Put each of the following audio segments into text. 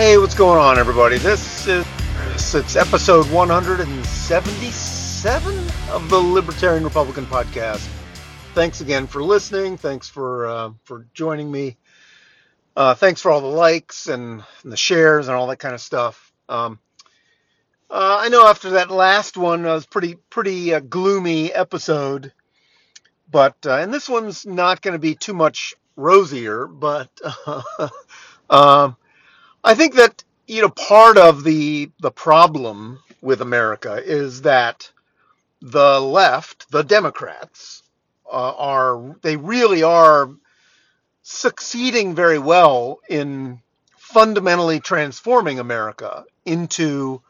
Hey, what's going on, everybody? This is it's episode 177 of the Libertarian Republican podcast. Thanks again for listening. Thanks for uh, for joining me. Uh, thanks for all the likes and, and, the shares and all that kind of stuff. Um, uh, I know after that last one was pretty pretty uh, gloomy episode, but uh, and this one's not going to be too much rosier, but. I think that you know part of the the problem with America is that the left, the Democrats, uh, are they really are succeeding very well in fundamentally transforming America into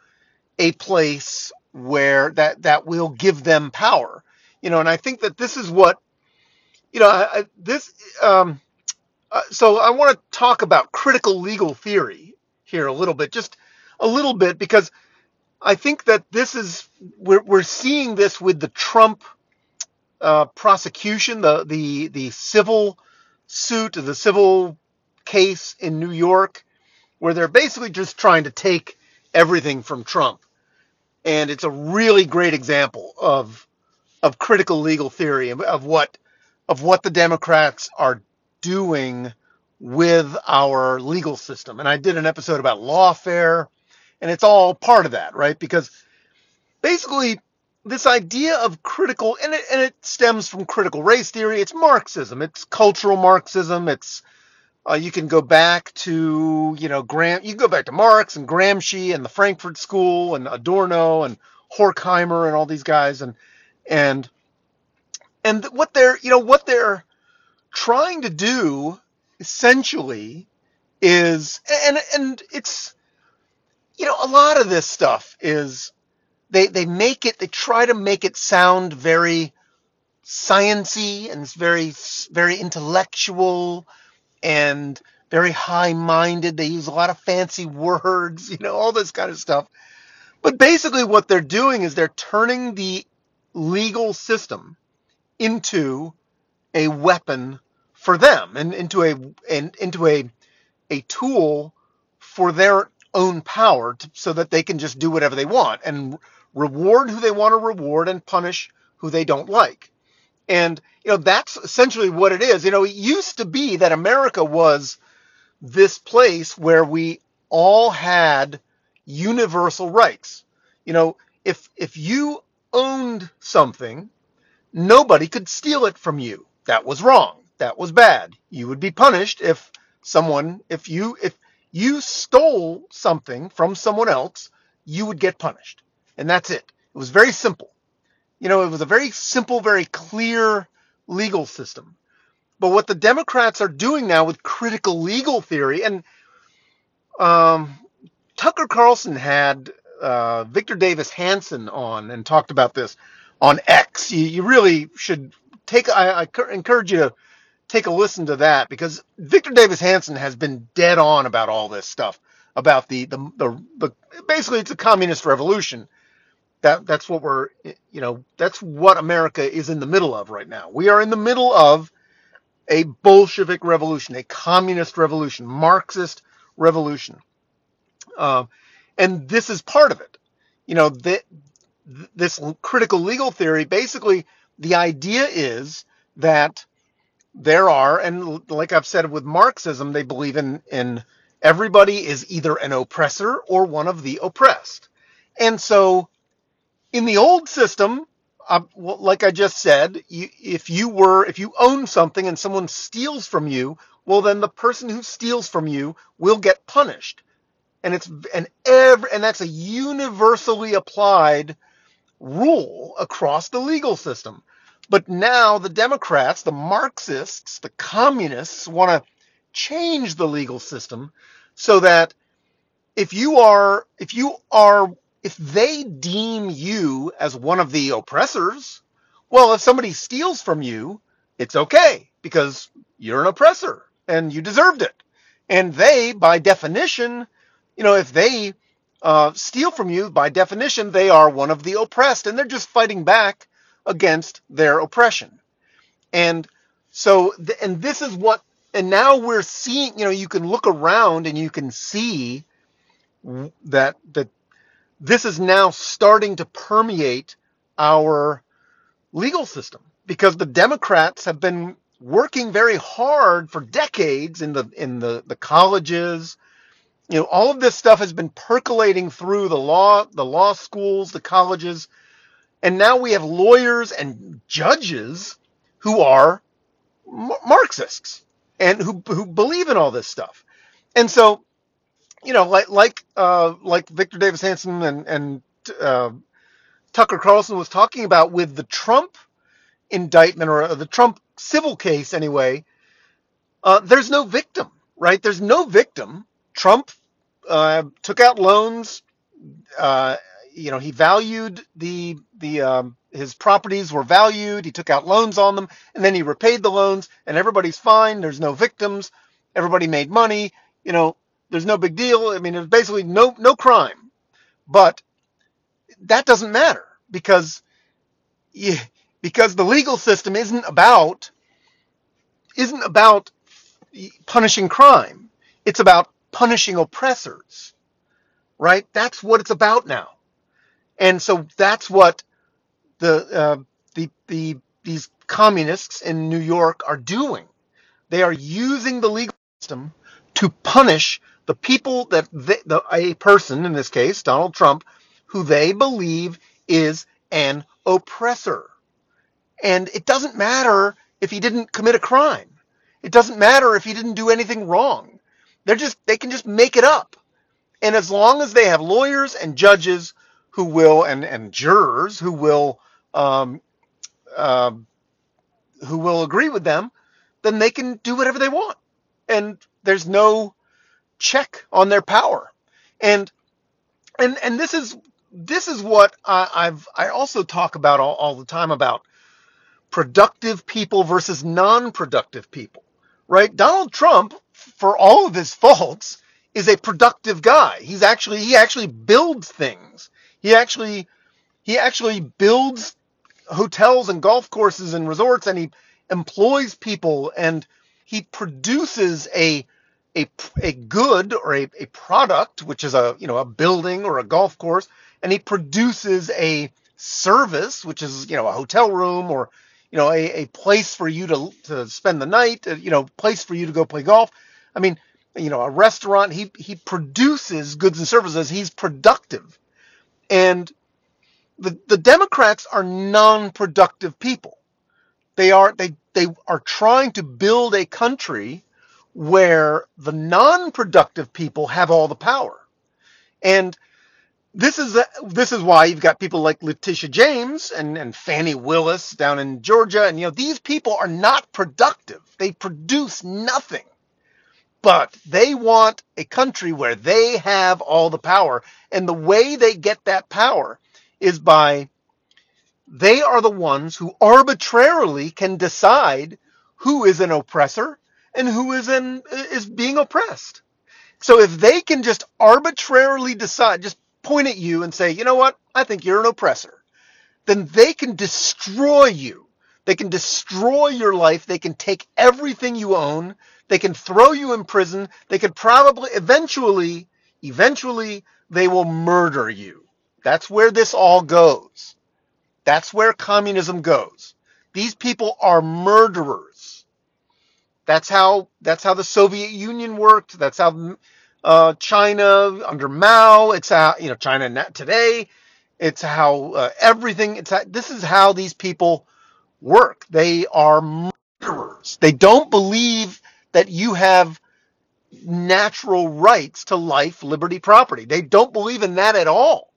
a place where that that will give them power. You know, and I think that this is what you know. I, this um, uh, so I want to talk about critical legal theory here a little bit, just a little bit, because I think that this is we're we're seeing this with the Trump uh, prosecution, the the the civil suit, the civil case in New York, where they're basically just trying to take everything from Trump, and it's a really great example of of critical legal theory of what of what the Democrats are doing with our legal system. And I did an episode about lawfare, and it's all part of that, right? Because basically, this idea of critical, and it, and it stems from critical race theory, it's Marxism, it's cultural Marxism, it's uh, you can go back to, you know, Graham, you can go back to Marx and Gramsci and the Frankfurt School and Adorno and Horkheimer and all these guys and and and what they're, you know, what they're trying to do essentially is and and it's you know a lot of this stuff is they they make it they try to make it sound very sciency and it's very very intellectual and very high-minded. They use a lot of fancy words you know all this kind of stuff. But basically what they're doing is they're turning the legal system into a weapon for them and into a and into a a tool for their own power to, so that they can just do whatever they want and reward who they want to reward and punish who they don't like. And you know that's essentially what it is. You know, it used to be that America was this place where we all had universal rights. You know, if if you owned something, nobody could steal it from you. That was wrong that was bad. You would be punished if someone, if you, if you stole something from someone else, you would get punished. And that's it. It was very simple. You know, it was a very simple, very clear legal system. But what the Democrats are doing now with critical legal theory, and um, Tucker Carlson had uh, Victor Davis Hanson on and talked about this on X. You, you really should take. I, I encourage you to take a listen to that because Victor Davis Hanson has been dead on about all this stuff about the the the, the basically it's a communist revolution. That that's what we're you know that's what America is in the middle of right now. We are in the middle of a Bolshevik revolution, a communist revolution, Marxist revolution, uh, and this is part of it. You know that this critical legal theory basically the idea is that there are, and like I've said with Marxism, they believe in in everybody is either an oppressor or one of the oppressed. And so, in the old system, uh, like I just said, you, if you were if you own something and someone steals from you, well then the person who steals from you will get punished. And it's and every and that's a universally applied rule across the legal system. But now the Democrats, the Marxists, the communists want to change the legal system so that if you are if you are if they deem you as one of the oppressors, well, if somebody steals from you, it's okay because you're an oppressor and you deserved it. And they, by definition, you know, if they uh, steal from you, by definition, they are one of the oppressed, and they're just fighting back against their oppression. And so, and this is what, and now we're seeing, you know, you can look around and you can see that that this is now starting to permeate our legal system because the Democrats have been working very hard for decades in the in the, the colleges. You know, all of this stuff has been percolating through the law, the law schools, the colleges, and now we have lawyers and judges who are Marxists and who who believe in all this stuff. And so, you know, like like uh, like Victor Davis Hanson and and uh, Tucker Carlson was talking about with the Trump indictment or the Trump civil case anyway, uh, there's no victim, right? There's no victim. Trump uh, took out loans. Uh, you know, he valued the the um, his properties were valued. He took out loans on them, and then he repaid the loans, and everybody's fine. There's no victims. Everybody made money. You know, there's no big deal. I mean, there's basically no no crime. But that doesn't matter because you, because the legal system isn't about isn't about punishing crime. It's about punishing oppressors. Right? That's what it's about now. And so that's what the uh, the the these communists in New York are doing. They are using the legal system to punish the people that they, the, a person in this case Donald Trump who they believe is an oppressor. And it doesn't matter if he didn't commit a crime. It doesn't matter if he didn't do anything wrong. They're just they can just make it up. And as long as they have lawyers and judges who will and and jurors who will um, uh, who will agree with them, then they can do whatever they want, and there's no check on their power. And and and this is this is what I, I've I also talk about all, all the time about productive people versus non-productive people, right? Donald Trump, for all of his faults, is a productive guy. He's actually he actually builds things. He actually he actually builds hotels and golf courses and resorts and he employs people and he produces a a, a good or a, a product which is a you know a building or a golf course and he produces a service which is you know a hotel room or you know a, a place for you to to spend the night uh, you know place for you to go play golf i mean you know a restaurant he he produces goods and services he's productive and the, the Democrats are non-productive people. They are they they are trying to build a country where the non-productive people have all the power. And this is a, this is why you've got people like Letitia James and, and Fani Willis down in Georgia, and you know these people are not productive. They produce nothing, but they want a country where they have all the power, and the way they get that power is by they are the ones who arbitrarily can decide who is an oppressor and who is an is being oppressed. So if they can just arbitrarily decide, just point at you and say, you know what, I think you're an oppressor, then they can destroy you. They can destroy your life. They can take everything you own. They can throw you in prison. They could probably eventually, eventually, they will murder you. That's where this all goes. That's where communism goes. These people are murderers. That's how that's how the Soviet Union worked. That's how uh, China under Mao. It's how you know China today. It's how uh, everything. It's how, this is how these people work. They are murderers. They don't believe that you have natural rights to life, liberty, property. They don't believe in that at all.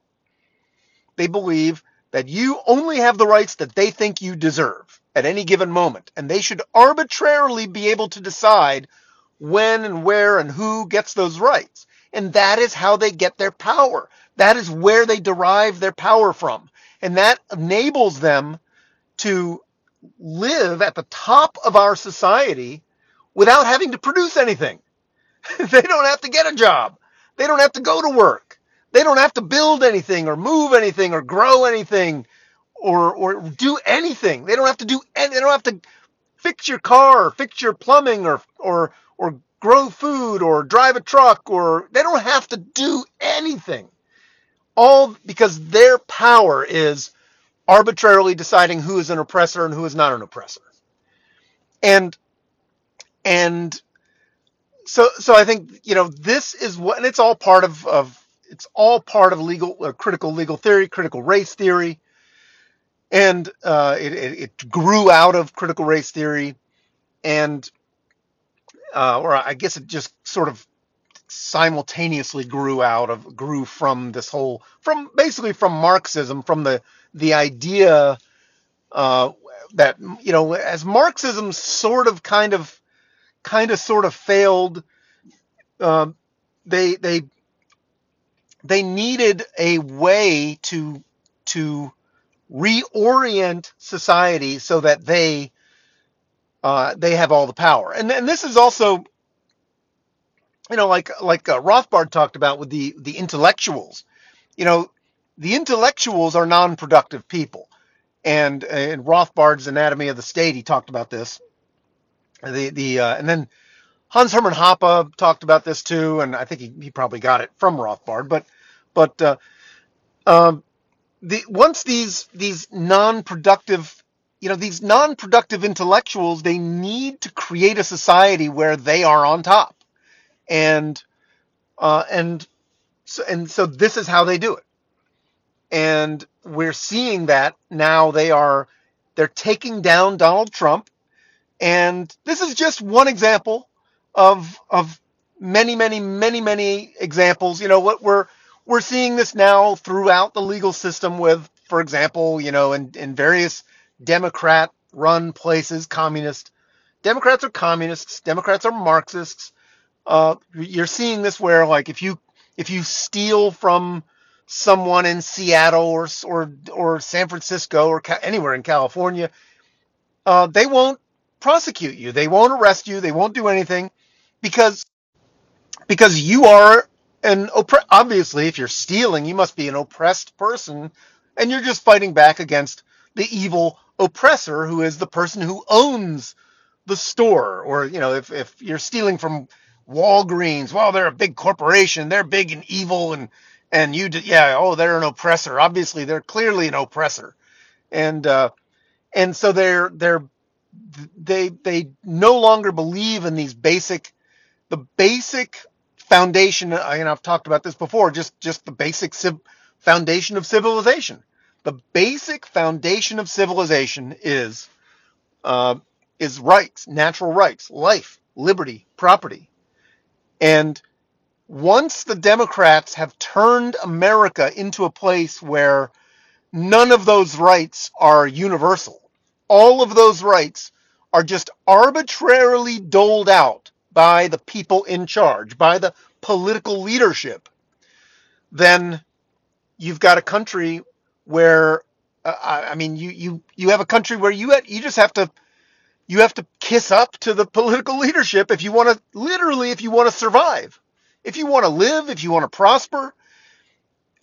They believe that you only have the rights that they think you deserve at any given moment. And they should arbitrarily be able to decide when and where and who gets those rights. And that is how they get their power. That is where they derive their power from. And that enables them to live at the top of our society without having to produce anything. they don't have to get a job. They don't have to go to work. They don't have to build anything or move anything or grow anything or or do anything. They don't have to do any, they don't have to fix your car or fix your plumbing or or or grow food or drive a truck or they don't have to do anything. All because their power is arbitrarily deciding who is an oppressor and who is not an oppressor. And and so so I think you know this is what and it's all part of of it's all part of legal uh, critical legal theory, critical race theory, and uh, it, it, it grew out of critical race theory, and uh, or I guess it just sort of simultaneously grew out of grew from this whole from basically from Marxism from the the idea uh, that you know as Marxism sort of kind of kind of sort of failed uh, they they they needed a way to to reorient society so that they uh, they have all the power. And and this is also you know, like like uh, Rothbard talked about with the the intellectuals. You know, the intellectuals are non-productive people, and in Rothbard's Anatomy of the State, he talked about this. The the uh, and then Hans Hermann Hoppe talked about this too, and I think he, he probably got it from Rothbard. But but uh, um, the once these these non-productive you know these non-productive intellectuals they need to create a society where they are on top and uh, and so, and so this is how they do it. And we're seeing that now they are they're taking down Donald Trump. And this is just one example of of many many many many examples. You know what we're we're seeing this now throughout the legal system with for example you know in, in various democrat run places communist democrats are communists democrats are marxists uh, you're seeing this where like if you if you steal from someone in Seattle or or or San Francisco or ca- anywhere in California, uh, they won't prosecute you. They won't arrest you. They won't do anything because because you are an oppre- obviously if you're stealing, you must be an oppressed person, and you're just fighting back against the evil oppressor who is the person who owns the store or you know if, if you're stealing from Walgreens. Well, they're a big corporation. They're big and evil, and and you, yeah, oh, they're an oppressor. Obviously, they're clearly an oppressor, and uh, and so they're they're they they no longer believe in these basic, the basic foundation. And I've talked about this before. Just just the basic civ- foundation of civilization. The basic foundation of civilization is uh, is rights, natural rights, life, liberty, property, and once the Democrats have turned America into a place where none of those rights are universal, all of those rights are just arbitrarily doled out by the people in charge, by the political leadership, then you've got a country where uh, I mean you you you have a country where you you just have to you have to kiss up to the political leadership if you want to literally if you want to survive. If you want to live if you want to prosper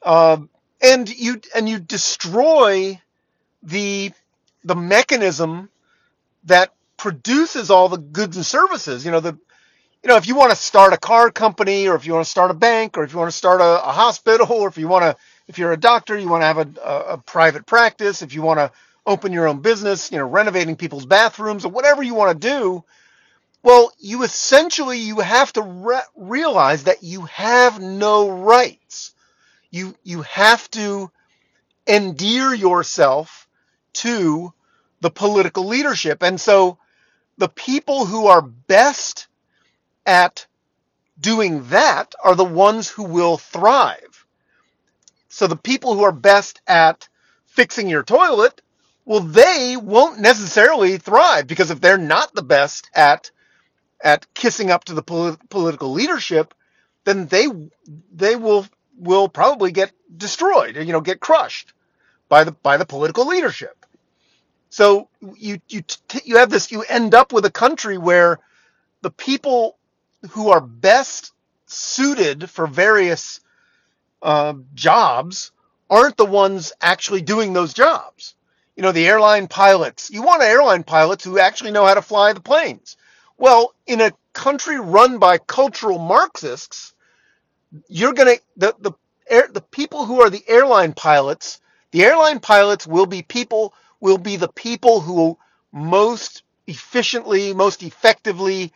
uh, and you and you destroy the the mechanism that produces all the goods and services. You know the you know if you want to start a car company or if you want to start a bank or if you want to start a, a hospital or if you want to if you're a doctor you want to have a, a, a private practice if you want to open your own business, you know, renovating people's bathrooms or whatever you want to do, well, you essentially you have to re- realize that you have no rights. You you have to endear yourself to the political leadership. And so the people who are best at doing that are the ones who will thrive. So the people who are best at fixing your toilet well, they won't necessarily thrive because if they're not the best at at kissing up to the polit- political leadership, then they they will will probably get destroyed, you know, get crushed by the by the political leadership. So you you t- you have this you end up with a country where the people who are best suited for various uh, jobs aren't the ones actually doing those jobs you know, the airline pilots. You want airline pilots who actually know how to fly the planes. Well, in a country run by cultural Marxists, you're going to the the air, the people who are the airline pilots, the airline pilots will be people will be the people who most efficiently, most effectively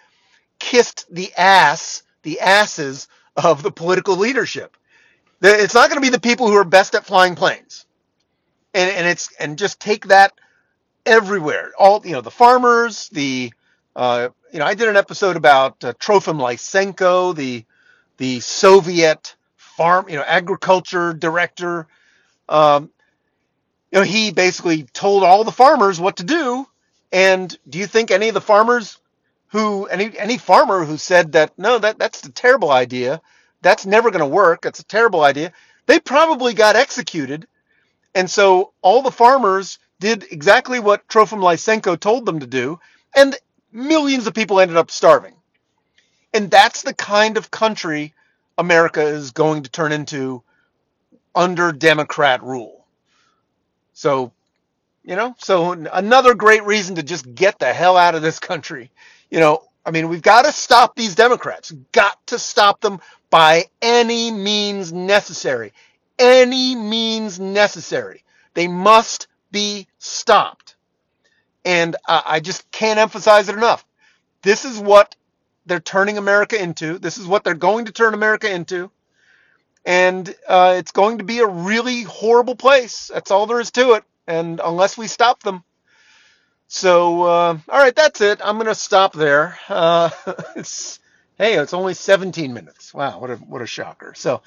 kissed the ass, the asses of the political leadership. It's not going to be the people who are best at flying planes. And and it's and just take that everywhere. All you know, the farmers, the uh, you know, I did an episode about uh, Trofim Lysenko, the the Soviet farm, you know, agriculture director. Um, you know, he basically told all the farmers what to do. And do you think any of the farmers who any any farmer who said that no, that that's a terrible idea, that's never going to work, that's a terrible idea, they probably got executed. And so all the farmers did exactly what Trofim Lysenko told them to do, and millions of people ended up starving. And that's the kind of country America is going to turn into under Democrat rule. So, you know, so another great reason to just get the hell out of this country. You know, I mean, we've got to stop these Democrats. Got to stop them by any means necessary. Any means necessary. They must be stopped. And uh, I just can't emphasize it enough. This is what they're turning America into. This is what they're going to turn America into. And uh, it's going to be a really horrible place. That's all there is to it. And unless we stop them. So, uh, all right, that's it. I'm going to stop there. Uh, it's, hey, it's only 17 minutes. Wow, what a, what a shocker. So,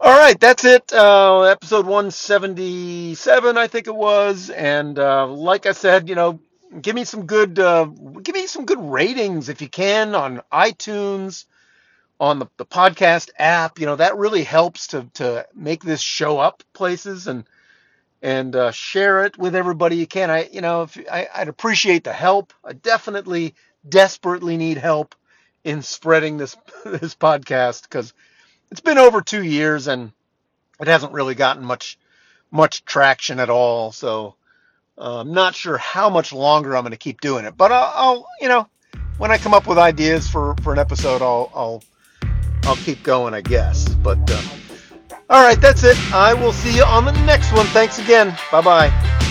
all right, that's it. Uh, episode 177, I think it was. And uh, like I said, you know, give me some good uh, give me some good ratings if you can on iTunes, on the, the podcast app. You know that really helps to to make this show up places and and uh, share it with everybody you can. I you know if I, I'd appreciate the help. I definitely desperately need help in spreading this this podcast because it's been over two years and it hasn't really gotten much much traction at all. So uh, I'm not sure how much longer I'm going to keep doing it, but I'll, I'll, you know, when I come up with ideas for, for an episode, I'll, I'll, I'll keep going, I guess. But uh, all right, that's it. I will see you on the next one. Thanks again. Bye bye.